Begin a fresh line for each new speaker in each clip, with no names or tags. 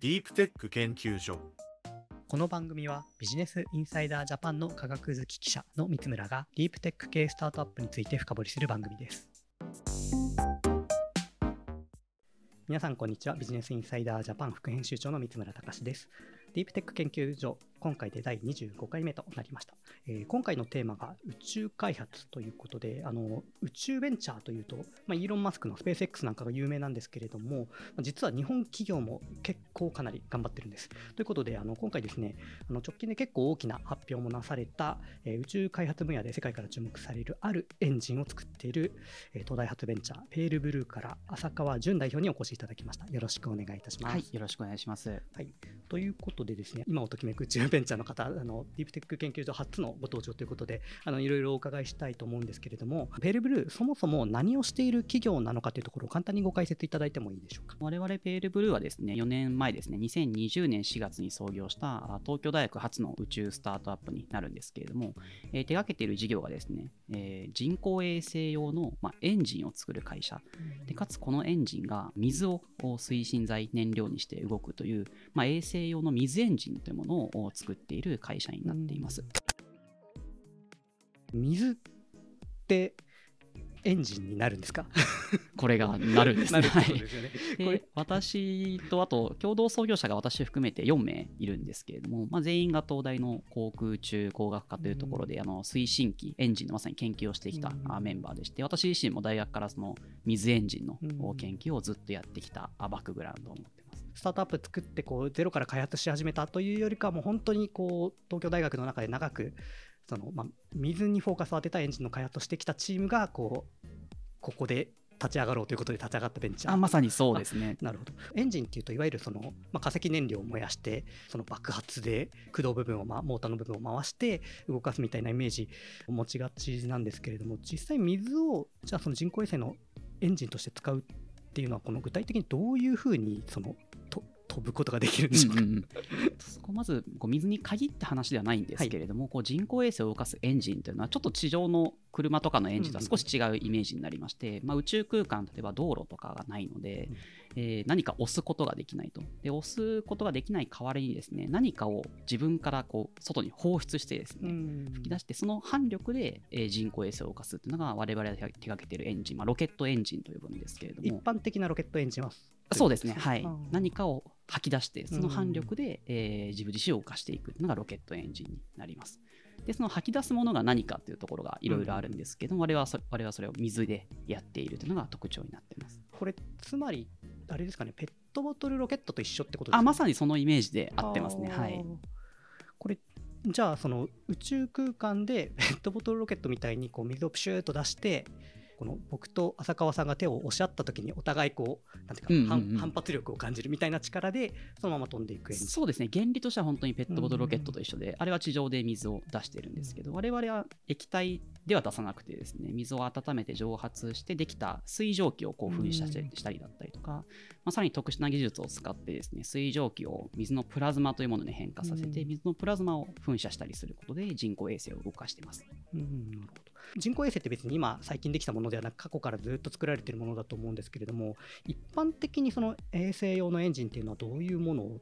ディープテック研究所
この番組はビジネスインサイダージャパンの科学好き記者の三村がディープテック系スタートアップについて深掘りする番組です。皆さんこんにちは。ビジネスインサイダージャパン副編集長の三村隆です。ディープテック研究所、今回で第25回目となりました。えー今回のテーマが宇宙開発ということで、あの宇宙ベンチャーというと、まあ、イーロン・マスクのスペース X なんかが有名なんですけれども、まあ実は日本企業も結構かなり頑張ってるんです。ということで、あの今回ですね、あの直近で結構大きな発表もなされた、えー宇宙開発分野で世界から注目されるあるエンジンを作っている、えー東大発ベンチャー、ペールブルーから浅川淳代表にお越しいただきました。よろしくお願いいたします。
はい、よろしくお願いします。
はい、ということでですね、今をときめく宇宙ベンチャーの方、あのディープテック研究所初のご登場ということで、あのいろいろお伺いしたいと思うんですけれども、ペールブルー、そもそも何をしている企業なのかというところを簡単にご解説いただいてもいいでしょうか？
我々ペールブルーはですね、4年前ですね、2020年4月に創業したあ東京大学初の宇宙スタートアップになるんですけれども、えー手掛けている事業がですね、えー人工衛星用の、まあ、エンジンを作る会社で、かつこのエンジンが水を推進剤燃料にして動くという、まあ、衛星用の水エンジンというものを作っている会社になっています。
水ってエンジンになるんですか？
これがなるんですね。
これ。
私とあと共同創業者が私含めて4名いるんですけれども、まあ、全員が東大の航空宇宙工学科というところで、あの推進機エンジンのまさに研究をしてきたメンバーでして私自身も大学からその水エンジンの
うん。
研究をずっとやってきたあバックグラウンドを持ってます。
スタートアップ作ってこうゼロから開発し始めたというよりかはもう本当にこう東京大学の中で長くその、まあ、水にフォーカスを当てたエンジンの開発をしてきたチームがこうここで立ち上がろうということで立ち上がったベンチャー
あまさにそうですね。
なるほどエンジンっていうといわゆるその、まあ、化石燃料を燃やしてその爆発で駆動部分を、ま、モーターの部分を回して動かすみたいなイメージを持ちがちなんですけれども実際水をじゃあその人工衛星のエンジンとして使うっていうのはこの具体的にどういうふうにそのと飛ぶことができるんでしょうか、
うんうんうん。そこまずこう水に限った話ではないんですけれども、こう人工衛星を動かすエンジンというのはちょっと地上の車とかのエンジンとは少し違うイメージになりまして、まあ、宇宙空間例えば道路とかがないので、えー何か押すことができないと。で押すことができない代わりにですね何かを自分からこう外に放出してですね、
うん。
吹き出してその反力で、えー人工衛星を動かすというのが我々が手掛けているエンジン、まあ、ロケットエンジンと呼ぶんですけれども。
一般的なロケットエンジンは？
そうですね、はい。何かを吐き出して、その反力で、えー自分自身を動かしていくのがロケットエンジンになります。で、その吐き出すものが何かというところがいろいろあるんですけども、我々はそ我々はそれを水でやっているというのが特徴になっています。
これつまりあれですかねペットボトルロケットと一緒ってことですか？
あ、まさにそのイメージで合ってますね。はい。
これじゃあその宇宙空間でペットボトルロケットみたいにこう水をプシューッと出してこの僕と浅川さんが手を押し合った時にお互いこうなんていうか、
うんうんうん。
反反発力を感じるみたいな力でそのまま飛んでいく
そうですね、原理としては本当にペットボトルロケットと一緒で、あれは地上で水を出してるんですけど、我々は液体では出さなくてですね、水を温めて蒸発してできた水蒸気をこう噴射したりだったりとか、まあ、さらに特殊な技術を使ってですね、水蒸気を水のプラズマというものに変化させて、
うん。
水のプラズマを噴射したりすることで人工衛星を動かしています。
うんなるほど人工衛星って別に今最近できたものではなく過去からずっと作られてるものだと思うんですけれども一般的にその衛星用のエンジンっていうのはどういうものを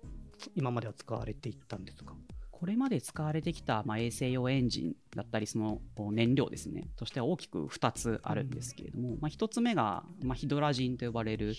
今までは使われていったんですか？
これまで使われてきた、まあ、衛星用エンジンだったり、その燃料ですね、としては大きく2つあるんですけれども、まあ、1つ目が、まあ、ヒドラジンと呼ばれる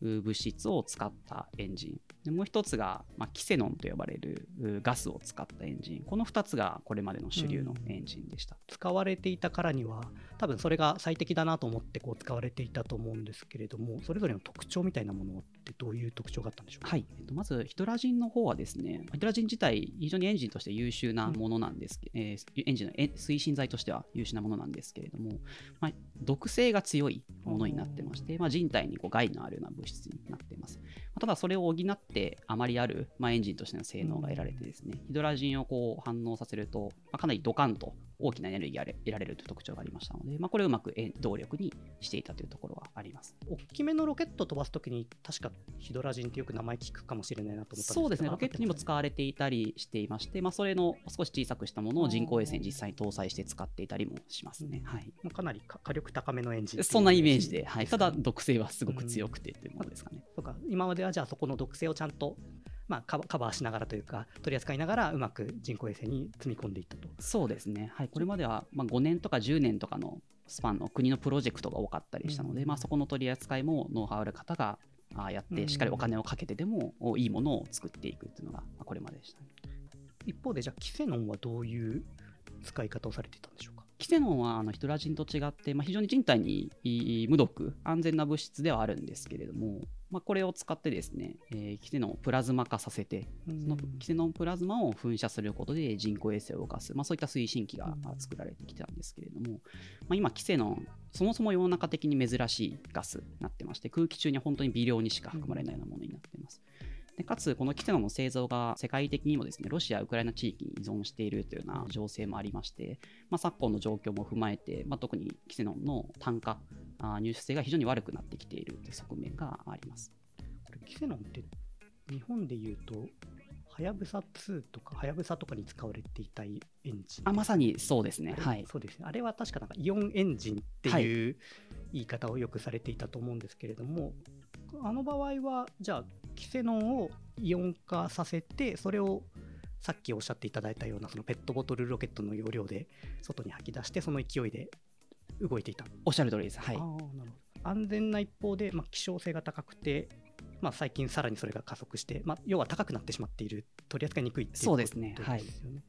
物質を使ったエンジン。でもう1つが、まあ、キセノンと呼ばれるうガスを使ったエンジン。この2つがこれまでの主流のエンジンでした。
使われていたからには多分それが最適だなと思ってこう使われていたと思うんですけれどもそれぞれの特徴みたいなものってどういう特徴があったんでしょうか？
はい、えっと、まずヒドラジンの方はですね、ヒドラジン自体、非常にエンジンとして優秀なものなんですけ、えーエンジンのえ推進剤としては優秀なものなんですけれども、まあ、毒性が強いものになってまして、まあ、人体にこう害のあるような物質になっています。まあただ、それを補って、あまりある、まあ、エンジンとしての性能が得られてですね、ヒドラジンをこう反応させると、まあ、かなりドカンと大きなエネルギーが得られるという特徴がありましたので、まあ、これをうまくえ動力にしていたというところはあります。
大きめのロケット飛ばすときに確かヒドラジンってよく名前聞くかもしれないなと思ったんです
そうですね、ロケットにも使われていたりしていまして、まあ、それの少し小さくしたものを人工衛星に実際に搭載して使っていたりもしますね。はい、
かなりか火力高めのエンジン
そんなイメージで、はい、ただ毒性はすごく強くてというものですかね。
そうか。今まではじゃあそこの毒性をちゃんと、まあ、カバーしながらというか取り扱いながらうまく人工衛星に積み込んでいったと。
そうですね、はい、これまではまあ5年とか10年とかのスパンの国のプロジェクトが多かったりしたので、
うん。
まあ、そこの取り扱いもノウハウある方があやっ
うん。
てしっかりお金をかけてでもおいいものを作っていくっていうのがまあこれまででしたね。
一方でじゃあキセノンはどういう使い方をされていたんでしょうか？
キセノンはあのヒトラジンと違って、まあ、非常に人体に無毒、安全な物質ではあるんですけれども、まあ、これを使ってですね、えーキセノンをプラズマ化させて、そのキセノンプラズマを噴射することで人工衛星を動かす、まあ、そういった推進機が作られてきたんですけれども、まあ、今、キセノン、そもそも世の中的に珍しいガスになってまして、空気中に本当に微量にしか含まれないようなものになっています。でかつ、このキセノンの製造が世界的にもですね、ロシア、ウクライナ地域に依存しているというような情勢もありまして、まあ、昨今の状況も踏まえて、まあ、特にキセノンの単価、あー入手性が非常に悪くなってきているという側面があります。
これキセノンって日本でいうとはやぶさ2とかはやぶさとかに使われていたエンジン？
あまさにそうですね。はい。
そうですねあれは確かなんかイオンエンジンって
はい
いう言い方をよくされていたと思うんですけれども、あの場合はじゃあキセノンをイオン化させてそれをさっきおっしゃっていただいたようなそのペットボトルロケットの容量で外に吐き出してその勢いで動いていた
おっしゃる通りです。はい
安全な一方で、まあ、希少性が高くて、まあ、最近さらにそれが加速して、まあ、要は高くなってしまっている取り扱いにくいっていう
そうですね
ことですよね。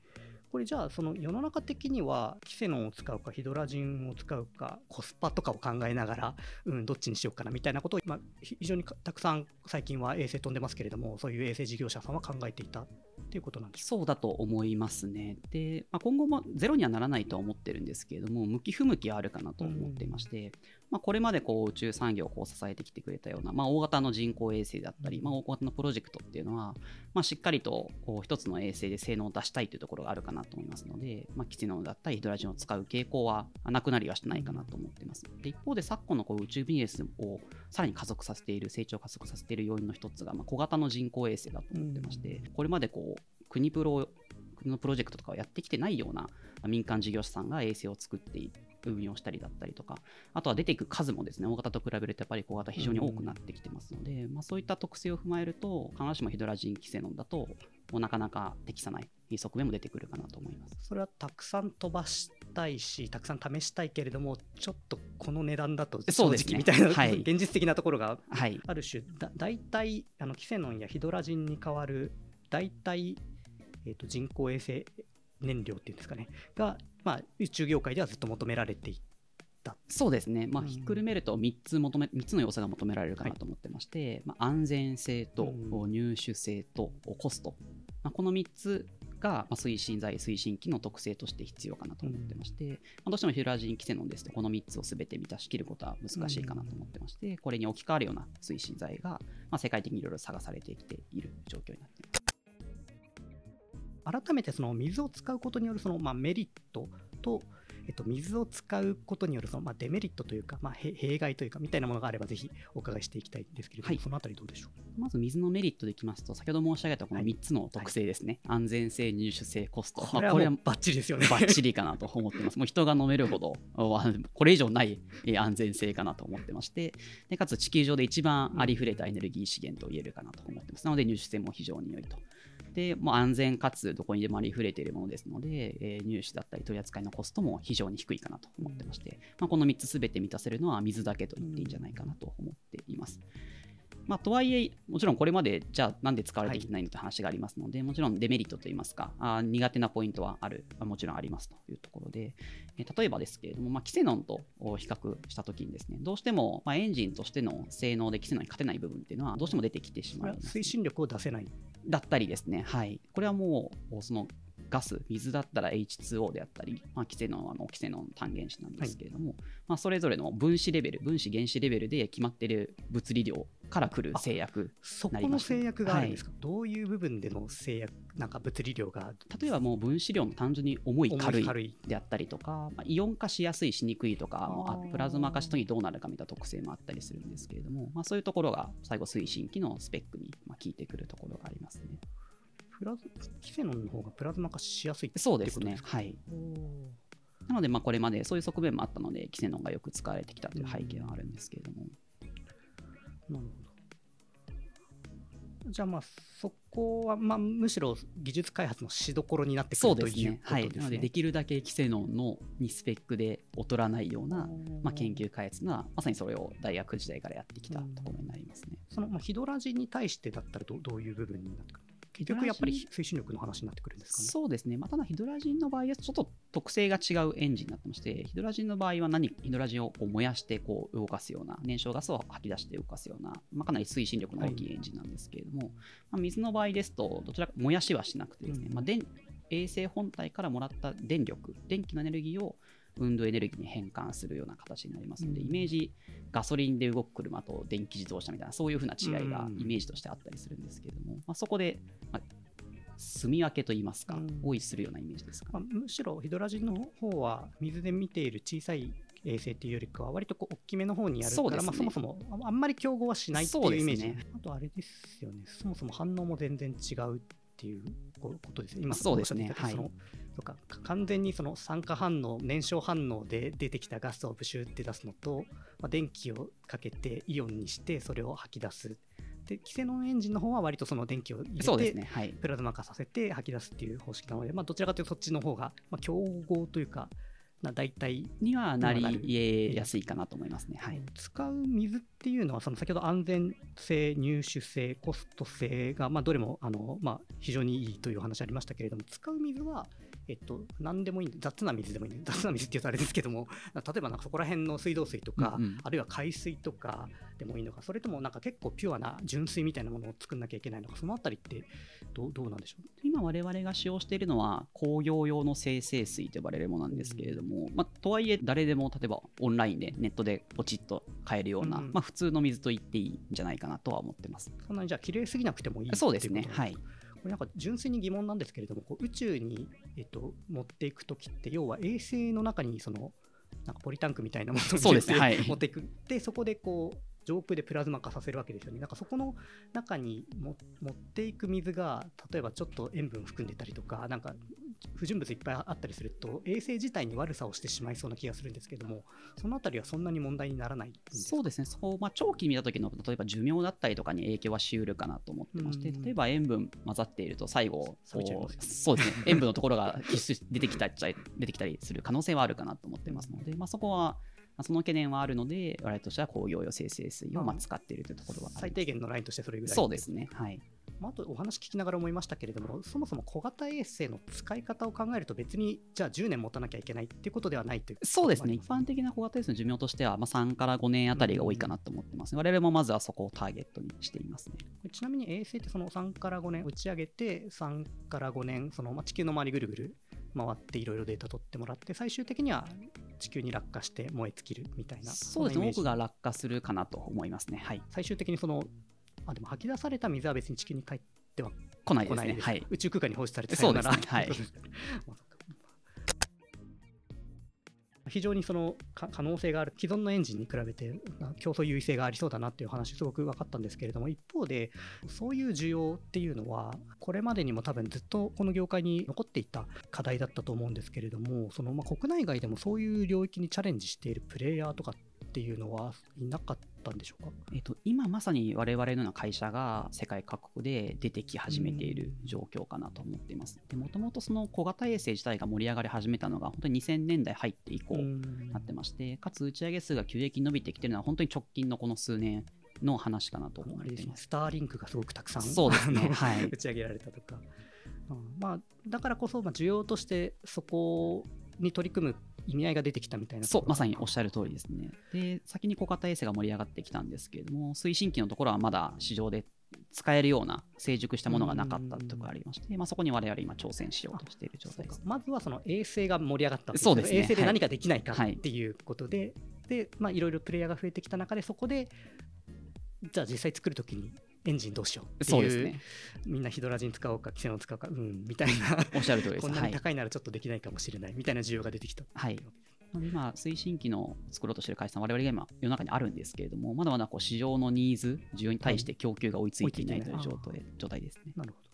これじゃあその世の中的にはキセノンを使うかヒドラジンを使うかコスパとかを考えながら、うん、どっちにしようかなみたいなことを、まあ、ひ非常にかたくさん最近は衛星飛んでますけれどもそういう衛星事業者さんは考えていたっていうことなんで
そうだと思いますね。で、まあ、今後もゼロにはならないとは思ってるんですけれども、向き不向きはあるかなと思っていまして、まあ、これまでこう宇宙産業をこう支えてきてくれたような、まあ、大型の人工衛星だったり、
うん
まあ、大型のプロジェクトっていうのは、まあ、しっかりとこう一つの衛星で性能を出したいというところがあるかなと思いますので、まあ、基地能だったりヒドラジンを使う傾向はなくなりはしてないかなと思っています。で一方で昨今のこう宇宙ビジネスをさらに加速させている、成長を加速させている要因の一つが、まあ、小型の人工衛星だと思ってまして、これまでこう国プロ国のプロジェクトとかをやってきてないようなまあ民間事業者さんが衛星を作ってい運用したりだったりとか、あとは出ていく数もですね、大型と比べるとやっぱり小型非常に多くなってきてますので、まあ、そういった特性を踏まえると、必ずしもヒドラジンキセノンだと、なかなか適さない側面も出てくるかなと思います。
それはたくさん飛ばしたいしたくさん試したいけれどもちょっとこの値段だと正
そうですね
直みたいな、
はい
現実的なところが
はい。
ある種だ大体あのキセノンやヒドラジンに代わる大体、えー、と人工衛星燃料っていうんですかねが、まあ、宇宙業界ではずっと求められてい
そうですね、まあ、
うん。
ひっくるめると3つ求め3つの要素が求められるかなと思ってまして、まあ、安全性と
うん。
入手性とコスト、まあ、この3つがまあ推進剤、推進機の特性として必要かなと思ってまして、まあ、どうしてもヒュラジンキセノンですと、この3つをすべて満たしきることは難しいかなと思ってまして、これに置き換わるような推進剤が、まあ、世界的にいろいろ探されてきている状況になっています。
改めてその水を使うことによるその、まあ、メリットと、えっと、水を使うことによるその、まあ、デメリットというか、まあ、へ弊害というかみたいなものがあればぜひお伺いしていきたいんですけれども、
はい
そのあたりどうでしょう？
まず水のメリットでいきますと、先ほど申し上げたこの3つの特性ですね、安全性、入手性、コスト、
これは
まあこれは
バッチリですよね。
バッチリかなと思ってます。もう人が飲めるほど、あこれ以上ないえー安全性かなと思ってまして、でかつ地球上で一番ありふれたエネルギー資源と言えるかなと思ってます。なので入手性も非常に良いと。で、もう安全かつどこにでもありふれているものですので、えー入手だったり取り扱いのコストも非常に低いかなと思ってまして、まあ、この3つすべて満たせるのは水だけと言っていいんじゃないかなと思っています。まあ、とはいえ、もちろんこれまでじゃあなんで使われてきてないのって話がありますので、もちろんデメリットといいますか、あー苦手なポイントはある、あもちろんありますというところで、えー例えばですけれども、まあ、キセノンとお比較したときにですね、どうしても、まあ、エンジンとしての性能でキセノンに勝てない部分っていうのはどうしても出てきてしまいます
推進力を出せない。
だったりですね、はい。これはもう、そのガス、水だったら H2O であったり、まあ、キセノンはあのキセノン単原子なんですけれども、まあ、それぞれの分子レベル、分子原子レベルで決まっている物理量から来る制約。
そこの制約があるんですか、どういう部分での制約、なんか物理量が？
例えばもう分子量の単純に重い、軽い。であったりとか、まあ、イオン化しやすい、しにくいとかもあプラズマ化した時にどうなるかみたいな特性もあったりするんですけれども、まあ、そういうところが最後、推進機のスペックにまあ効いてくるところがありますね。
プラズキセノンの方がプラズマ化しやすいって
そうですね。
ことですか
はい。なので、まあ、これまでそういう側面もあったので、キセノンがよく使われてきたという背景はあるんですけれども、
なるほど。じゃあまあそこはまあむしろ技術開発のしどころになってくるという
ですね。はい。なので、できるだけキセノンのにスペックで劣らないような、まあ、研究開発が、まさにそれを大学時代からやってきたところになりますね。
そのまあヒドラジに対してだったらどどういう部分になってくる結局やっぱり推進力の話になってくるんですかね。
そうですね。まあ、ただ、ヒドラジンの場合はちょっと特性が違うエンジンになってまして、ヒドラジンの場合は何、ヒドラジンをこう燃やしてこう動かすような、燃焼ガスを吐き出して動かすような、まあ、かなり推進力の大きいエンジンなんですけれども、まあ、水の場合ですと、どちらか燃やしはしなくてですね、
うん
まあ、電衛星本体からもらった電力、電気のエネルギーを運動エネルギーに変換するような形になりますので、
うん。
イメージガソリンで動く車と電気自動車みたいなそういうふうな違いが
うん。
イメージとしてあったりするんですけれども、まあ、そこで、まあ、住み分けといいますか、
うん。
多いするようなイメージですか？
まあ、むしろヒドラジンの方は水で見ている小さい衛星っていうよりかは割とこう大きめの方にやるから、
そうですね。
まあ、そもそもああんまり競合はしないっていうイメージ、あとあれですよね。そもそも反応も全然違うっていうことですね。今
そうですね。はい
そのそうかか完全にその酸化反応燃焼反応で出てきたガスをブシューって出すのと、まあ、電気をかけてイオンにしてそれを吐き出すでキセノンエンジンの方は割とその電気を入れて
ね。はい。
プラズマ化させて吐き出すっていう方式なので、まあ、どちらかというとそっちの方が、まあ、競合というか、な大体、
にはな
にはなる
りやすいかなと思いますね。はい。
使う水っていうのは、その先ほど安全性、入手性、コスト性が、まあ、どれもあの、まあ、非常にいいというお話ありましたけれども、使う水は、えっと、何でもいい雑な水でもいい雑な水っていうとあれですけども、例えばなんかそこら辺の水道水とか、
うんうん
あるいは海水とかでもいいのか、それともなんか結構ピュアな純水みたいなものを作んなきゃいけないのか、そのあたりってどうどうなんでしょう？
今我々が使用しているのは工業用の生成水と呼ばれるものなんですけれども、まあ、とはいえ誰でも例えばオンラインでネットでポチッと買えるような、
うん
まあ、普通の水と言っていいんじゃないかなとは思ってます。
そんなにじゃあ綺麗すぎなくてもいい
そうですねはい
これなんか純粋に疑問なんですけれども、こう宇宙に、えっと、持っていくときって、要は衛星の中にそのなんかポリタンクみたいなものを
そうですね はい
持っていく、でそこでこう上空でプラズマ化させるわけですよね。なんかそこの中にも持っていく水が、例えばちょっと塩分含んでたりとか、なんか不純物いっぱいあったりすると、衛星自体に悪さをしてしまいそうな気がするんですけども、そのあたりはそんなに問題にならない
そうですね、そうまあ、長期に見た時の例えば寿命だったりとかに影響はしうるかなと思ってまして、
うん。
例えば塩分混ざっていると最後そうですね。塩分のところが出てきたり出てきたりする可能性はあるかなと思ってますので、まあ、そこはまあその懸念はあるので我々としては工業用生成水をまあ使っているというところは
最低限のラインとしてそれぐらい
そうですね。はい
まあ、あとお話聞きながら思いましたけれども、そもそも小型衛星の使い方を考えると、別にじゃあ10年持たなきゃいけないっていうことではないという
そうですね、一般的な小型衛星の寿命としては、まあ、3から5年あたりが多いかなと思ってます、我々もまずはそこをターゲットにしていますね。
ちなみに衛星ってその3から5年打ち上げて、3から5年、そのまあ地球の周りぐるぐる回っていろいろデータ取ってもらって、最終的には地球に落下して燃え尽きるみたいな、
そうですね、多くが落下するかなと思いますね。はい。
最終的にその、あでも吐き出された水は別に地球に帰っては
来ないですね。
す、
はい。
宇宙空間に放出されて
そうですね。
さよならねまあそっか。非常にそのか可能性がある。既存のエンジンに比べてまあ競争優位性がありそうだなっていう話すごく分かったんですけれども一方でそういう需要っていうのはこれまでにも多分ずっとこの業界に残っていた課題だったと思うんですけれどもそのまあ国内外でもそういう領域にチャレンジしているプレイヤーとかっていうのはいなかったんでしょうか？
えっと、今まさに我々のような会社が世界各国で出てき始めている状況かなと思っています。でもともとその小型衛星自体が盛り上がり始めたのが本当に2000年代入って以降なってまして、かつ打ち上げ数が急激に伸びてきてるのは本当に直近のこの数年の話かなと思
あれです。ね
っています。
スターリンクがすごくたくさん
そうですね。
あ の
はい。
打ち上げられたとか、うん。まあ、だからこそ、まあ、需要としてそこに取り組む意味合いが出てきたみたいな
そう、まさにおっ
し
しゃる通りですね。で、先に小型衛星が盛り上がってきたんですけれども、推進機のところはまだ市場で使えるような成熟したものがなかったというところがありまして、まあ、そこに我々今挑戦しようとしている状態です。
まずはその衛星が盛り上がった
そうですね。
衛星で何かできないか
はい
っていうことで、で、まあ、いろいろプレイヤーが増えてきた中で、そこで、じゃあ実際作るときにエンジンどうしようっていう
そうですね。
みんなヒドラジン使おうか、キセノン使おうか、うん、みたいな、
おっしゃる通りです。
こんな
はい。
に高いならちょっとできないかもしれないみたいな需要が出てきた。
はい今、推進機の作ろうとしている会社さん、我々が今、世の中にあるんですけれども、まだまだこう市場のニーズ、需要に対して供給が追いついていないという状態状態ですね。
なるほど。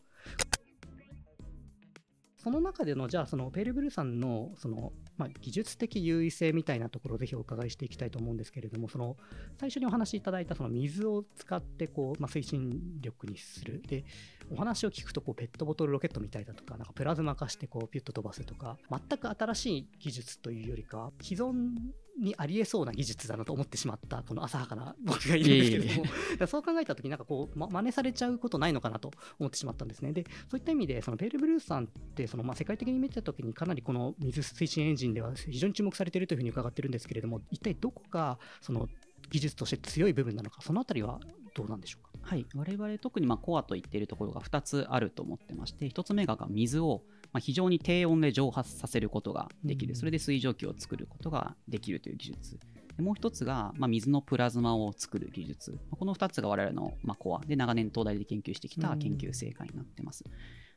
その中での、じゃあ、そのペルブルさんのその、まあ、技術的優位性みたいなところをぜひお伺いしていきたいと思うんですけれども、その最初にお話しいただいたその水を使ってこう、まあ、推進力にする。で、お話を聞くとこうペットボトルロケットみたいだとか、なんかプラズマ化してこうピュッと飛ばすとか、全く新しい技術というよりか、既存にありえそうな技術だなと思ってしまったこの浅はかな僕がいるんですけれども、そう考えたとき、なんかこう、ま、真似されちゃうことないのかなと思ってしまったんですね。で、そういった意味で、そのペールブルースさんって、そのまあ世界的に見たときに、かなりこの水推進エンジンでは非常に注目されているというふうに伺ってるんですけれども、一体どこがその技術として強い部分なのか、そのあたりはどうなんでしょうか？
はい、我々特にまあコアと言っているところが2つあると思ってまして1つ目が水をまあ非常に低温で蒸発させることができる、
うん。
それで水蒸気を作ることができるという技術。でもう1つがまあ水のプラズマを作る技術。まあこの2つが我々のまあコアで長年東大で研究してきた研究成果になってます。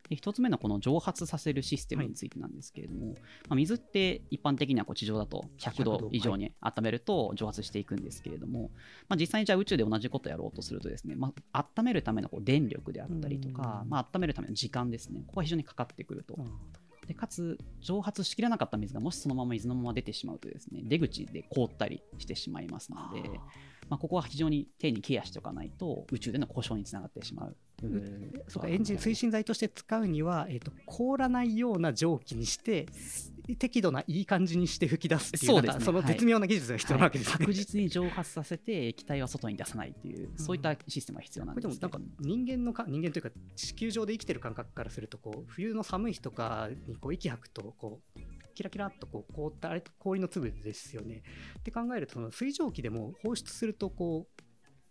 で1つ目のこの蒸発させるシステムについてなんですけれども、まあ、水って一般的にはこう地上だと100
100
度
度
以上に温めると蒸発していくんですけれども、まあ、実際にじゃあ宇宙で同じことをやろうとするとですね、まあ、温めるためのこう電力であったりとか、
うん。
まあ、温めるための時間ですねここが非常にかかってくると。でかつ蒸発しきれなかった水がもしそのまま水のまま出てしまうとですね出口で凍ったりしてしまいますので、まあ、ここは非常に丁寧にケアしておかないと宇宙での故障につながってしまう。
そうかエンジン推進剤として使うには、えー、と凍らないような蒸気にして適度ないい感じにして吹き出すっていう
そうですね。
その
はい。
絶妙な技術が必要なわけですね。
はい。確実に蒸発させて液体は外に出さないっていう、そういったシステムが必要なんでけど。
ですもなんか人間のか人間というか地球上で生きてる感覚からするとこう冬の寒い日とかにこう息吐くとこうキラキラっとこう凍ったあれ氷の粒ですよね。って考えるとその水蒸気でも放出するとこう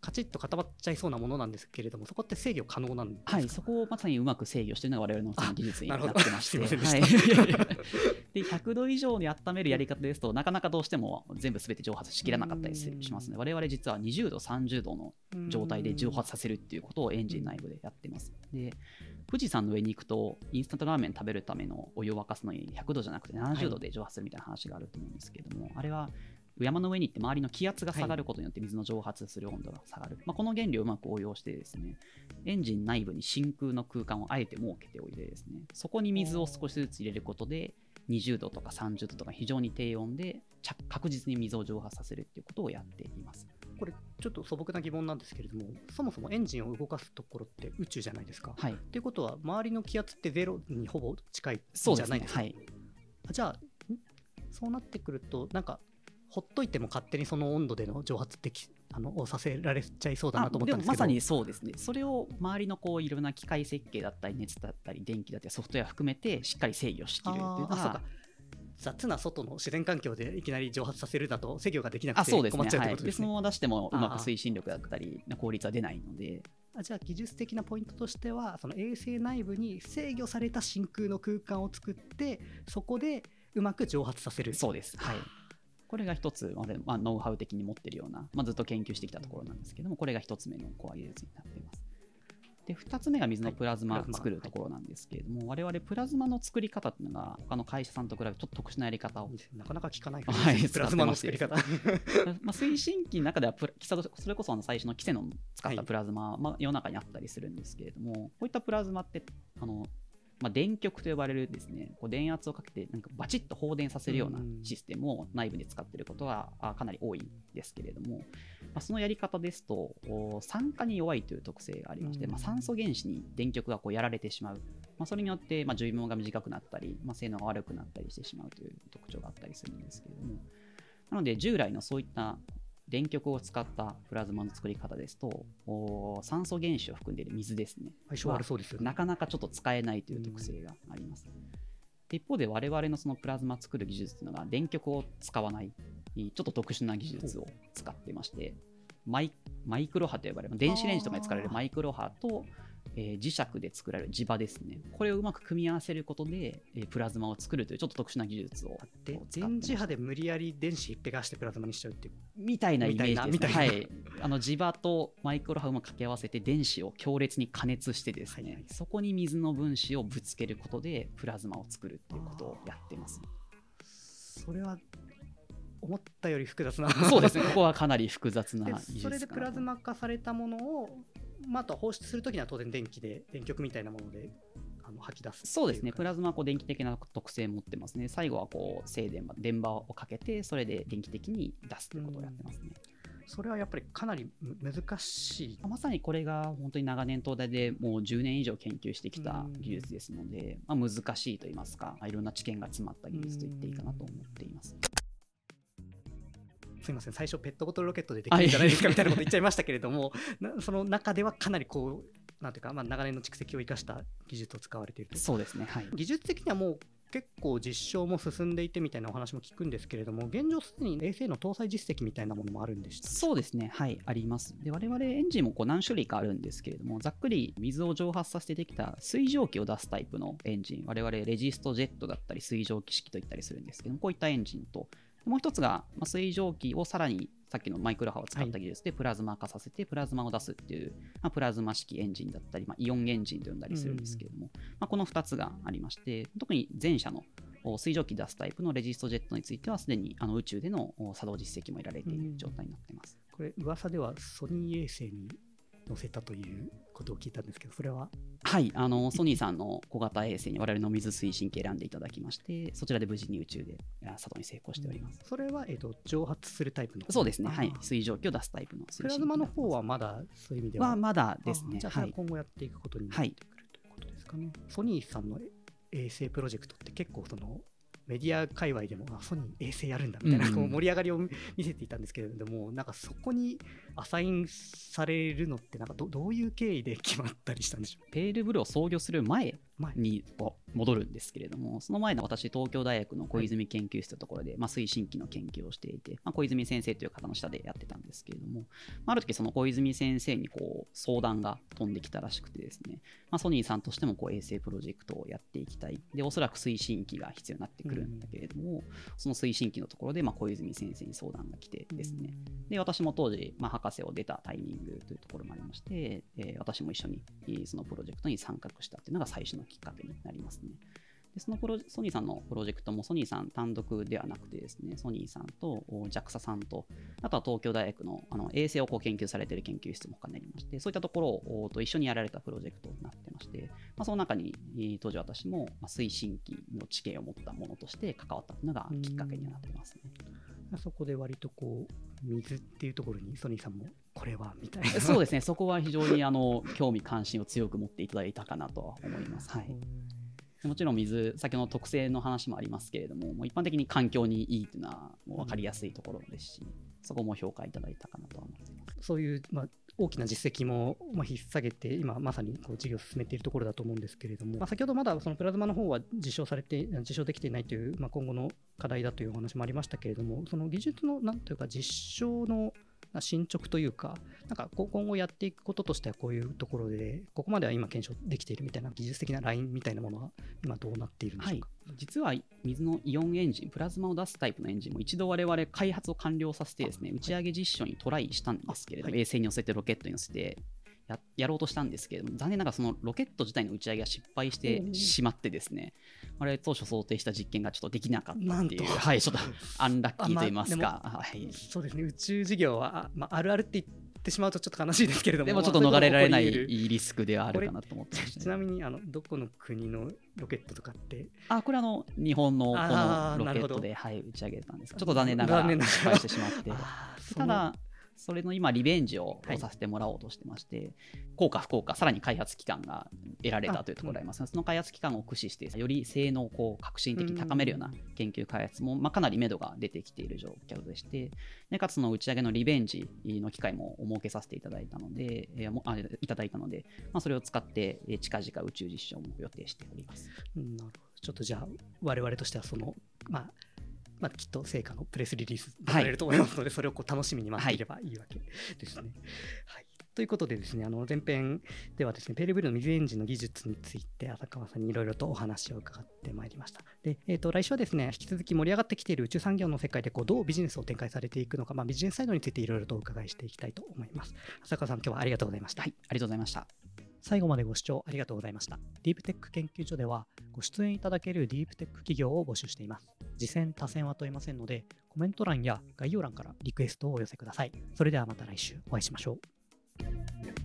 カチッと固まっちゃいそうなものなんですけれどもそこって制御可能なんですか？
はい、そこをまさにうまく制御しているのが我々の技術になってまして、
すいま
はい。
で
で100度以上に温めるやり方ですと、なかなかどうしても全部すべて蒸発しきらなかったりしますので、我々実は20度、30度の状態で蒸発させるっていうことをエンジン内部でやってます。で、富士山の上に行くと、インスタントラーメン食べるためのお湯を沸かすのに100度じゃなくて70度で蒸発するみたいな話があると思うんですけれども、あれは山の上に行って周りの気圧が下がることによって水の蒸発する温度が下がる、まあ、この原理をうまく応用してですねエンジン内部に真空の空間をあえて設けておいてですねそこに水を少しずつ入れることで20度とか30度とか非常に低温で着確実に水を蒸発させるっていうことをやっています。
これちょっと素朴な疑問なんですけれどもそもそもエンジンを動かすところって宇宙じゃないですか。
はい。
ということは周りの気圧ってゼロにほぼ近い
そうです
じゃないですか。
ね。はい。
あじゃあん？そうなってくるとなんかほっといても勝手にその温度での蒸発ってきあのをさせられちゃいそうだなと思ったんですけど
まさにそうですねそれを周りのこういろんな機械設計だったり熱だったり電気だったりソフトウェア含めてしっかり制御しきるっていう
か雑な外の自然環境でいきなり蒸発させるだと制御ができなくて
あそうですね
困っちゃうと
はいいうでそ
ことですね。
のまま出してもうまく推進力だったり効率は出ないので
あじゃあ技術的なポイントとしてはその衛星内部に制御された真空の空間を作ってそこでうまく蒸発させる
そうです。はい。これが一つ、まあノウハウ的に持ってるような、まあ、ずっと研究してきたところなんですけども、これが一つ目のコア技術になっています。で、二つ目が水のプラズマ作るところなんですけれども、我々プラズマの作り方っていうのが、他の会社さんと比べてちょっと特殊なやり方を
なかなか聞かない
はい
プラズマの作り方。
まあ、推進機の中ではプラそれこそあの最初のキセノン使ったプラズマ、まあ、世の中にあったりするんですけれどもこういったプラズマってあの、まあ、電極と呼ばれるですねこう電圧をかけてなんかバチッと放電させるような
うん。
システムを内部で使っていることがあかなり多いんですけれども、まあ、そのやり方ですとお酸化に弱いという特性がありまして、
うん。
まあ、酸素原子に電極がこうやられてしまう、まあ、それによって、まあ、寿命が短くなったり、まあ、性能が悪くなったりしてしまうという特徴があったりするんですけれども。なので従来のそういった電極を使ったプラズマの作り方ですとお酸素原子を含んでいる水ですね
相性悪そうですよね。
なかなかちょっと使えないという特性があります。で一方で我々のそのプラズマ作る技術というのが電極を使わないちょっと特殊な技術を使っていましてマイマイクロ波と呼ばれる電子レンジとかに使われるマイクロ波と、えー磁石で作られる磁場ですねこれをうまく組み合わせることで、えープラズマを作るというちょっと特殊な技術を
で
使って
電磁波で無理やり電子一ぺがしてプラズマにしちゃうっていう。
みたいなイメージです、ね。
みたいな
はい。あの磁場とマイクロ波を掛け合わせて電子を強烈に加熱してですね、
はいはい
そこに水の分子をぶつけることでプラズマを作るっていうことをやってます。
それは思ったより複雑な。
そうですね。ここはかなり複雑な
で
技術
それでプラズマ化されたものを、まあ、あとは放出するときには当然電気で電極みたいなものであの吐き出す
そうですね、
か
プラズマはこう電気的な特性を持ってますね。最後はこう静電場、電場をかけて、それで電気的に出すということをやってますね。
それはやっぱりかなりむ難しい。
まさにこれが本当に長年東大でもう10年以上研究してきた技術ですので、まあ、難しいと言いますか、まあいろんな知見が詰まった技術と言っていいかなと思っています。
すみません、最初ペットボトルロケットでできるんじゃないですかみたいなこと言っちゃいましたけれども、なその中ではかなりこう、なんていうか、まあ、長年の蓄積を生かした技術を使われていると。
そうですね、はい。
技術的にはもう結構実証も進んでいてみたいなお話も聞くんですけれども、現状すでに衛星の搭載実績みたいなものもあるんでした
そうですね、はい、あります。で、我々エンジンもこう何種類かあるんですけれども、ざっくり水を蒸発させてできた水蒸気を出すタイプのエンジン、我々レジストジェットだったり水蒸気式と言ったりするんですけども、こういったエンジンと、もう一つが、まあ、水蒸気をさらにさっきのマイクロ波を使った技術でプラズマ化させてプラズマを出すっていう、まあ、プラズマ式エンジンだったり、まあ、イオンエンジンと呼んだりするんですけれども、まあ、この2つがありまして特に前者のお水蒸気出すタイプのレジストジェットについてはすでにあの宇宙でのお作動実績も得られている状態になっています。
これ、噂ではソニー衛星に載せたということを聞いたんですけど、それは？
はい、あのソニーさんの小型衛星に我々の水推進機選んでいただきまして、そちらで無事に宇宙であ作動に成功しております。
それは、えー、と蒸発するタイプの？
そうですね、はい。水蒸気を出すタイプの
プラズマの方はまだそういう意味では？
はまだですね。
じゃあ、今後やっていくことになってくるということですかね。ソニーさんの衛星プロジェクトって結構そのメディア界隈でもあソニー衛星やるんだみたいな
うん
こう盛り上がりを見せていたんですけれども、なんかそこにアサインされるのってなんかどどういう経緯で決まったりしたんでしょう？
ペールブルを創業する前
前
に戻るんですけれども、その前の私、東京大学の小泉研究室というところで、まあ、推進機の研究をしていて、まあ、小泉先生という方の下でやってたんですけれども、まあ、ある時その小泉先生にこう相談が飛んできたらしくてですね、まあ、ソニーさんとしてもこう衛星プロジェクトをやっていきたい。で、おそらく推進機が必要になってくるんだけれども、その推進機のところでまあ小泉先生に相談が来てですね、で私も当時、まあ、博士を出たタイミングというところもありまして、えー私も一緒にえーそのプロジェクトに参画したっていうのが最初のきっかけになりますね。でそのプロソニーさんのプロジェクトもソニーさん単独ではなくてですね、ソニーさんと JAXA さんと、あとは東京大学のあの衛星をこう研究されている研究室も他にありまして、そういったところをと一緒にやられたプロジェクトになってまして、まあ、その中に当時私も推進機の知見を持ったものとして関わったというのがきっかけにはなってますね。
そこで割とこう水っていうところにソニーさんもこれはみたいな
そうですね、そこは非常にあの興味関心を強く持っていただいたかなとは思います。はい、もちろん水、先ほどの特性の話もありますけれども、もう一般的に環境にいいというのはもう分かりやすいところですし、そこも評価いただいたかなとは思っています。
そういう、まあ、大きな実績も、ま、引っ提げて、今まさにこう事業を進めているところだと思うんですけれども、まあ、先ほどまだそのプラズマの方は実証されて、実証できていないという、まあ、今後の課題だというお話もありましたけれども、その技術のなんというか、実証の進捗というか、なんか今後やっていくこととしてはこういうところで、ここまでは今検証できているみたいな技術的なラインみたいなものは今どうなっているんでし
はい
ょうか？、
実は水のイオンエンジン、プラズマを出すタイプのエンジンも一度我々開発を完了させてですね、打ち上げ実証にトライしたんですけれども、
あはい
衛星に乗せてロケットに乗せてややろうとしたんですけれども、残念ながらそのロケット自体の打ち上げが失敗してしまってですね、我々当初想定した実験がちょっとできなかったっていう、はい、ちょっとアンラッキーと言います
あ
か、はい、
そうですね、宇宙事業は、あまあ、あるあるって言ってしまうとちょっと悲しいですけれども、
でもちょっと逃れられないリスクではあるかなと思ってね。
ちなみにあのどこの国のロケットとかって？
あ、これあの、日本のこのロケットで、はい、打ち上げたんですがちょっと残念なが
ら
ら。失敗してしまって。ただ、それの今、リベンジを
はい。
させてもらおうとしてまして、効果、不効果、さらに開発期間が得られたというところがあります。が、その開発期間を駆使して、より性能をこう革新的に高めるような研究開発も、まあ、かなり目処が出てきている状況でして、でかつその打ち上げのリベンジの機会も設けさせていただいたので、えーもあいただいたので、まあ、それを使って、えー近々宇宙実証も予定しております。
うんなるほど。ちょっとじゃあ我々としてはそのまあまあ、きっと成果のプレスリリース出されると思いますので、それをこう楽しみに待っていればいいわけですね。はいということでですね、あの前編ではですね、ペールブルーの水エンジンの技術について浅川さんにいろいろとお話を伺ってまいりました。で、えー、と来週はですね、引き続き盛り上がってきている宇宙産業の世界でこうどうビジネスを展開されていくのか、まあ、ビジネスサイドについていろいろとお伺いしていきたいと思います。浅川さん、今日はありがとうございました。
はい、ありがとうございました。
最後までご視聴ありがとうございました。ディープテック研究所では、ご出演いただけるディープテック企業を募集しています。次戦多戦は問いませんので、コメント欄や概要欄からリクエストをお寄せください。それではまた来週お会いしましょう。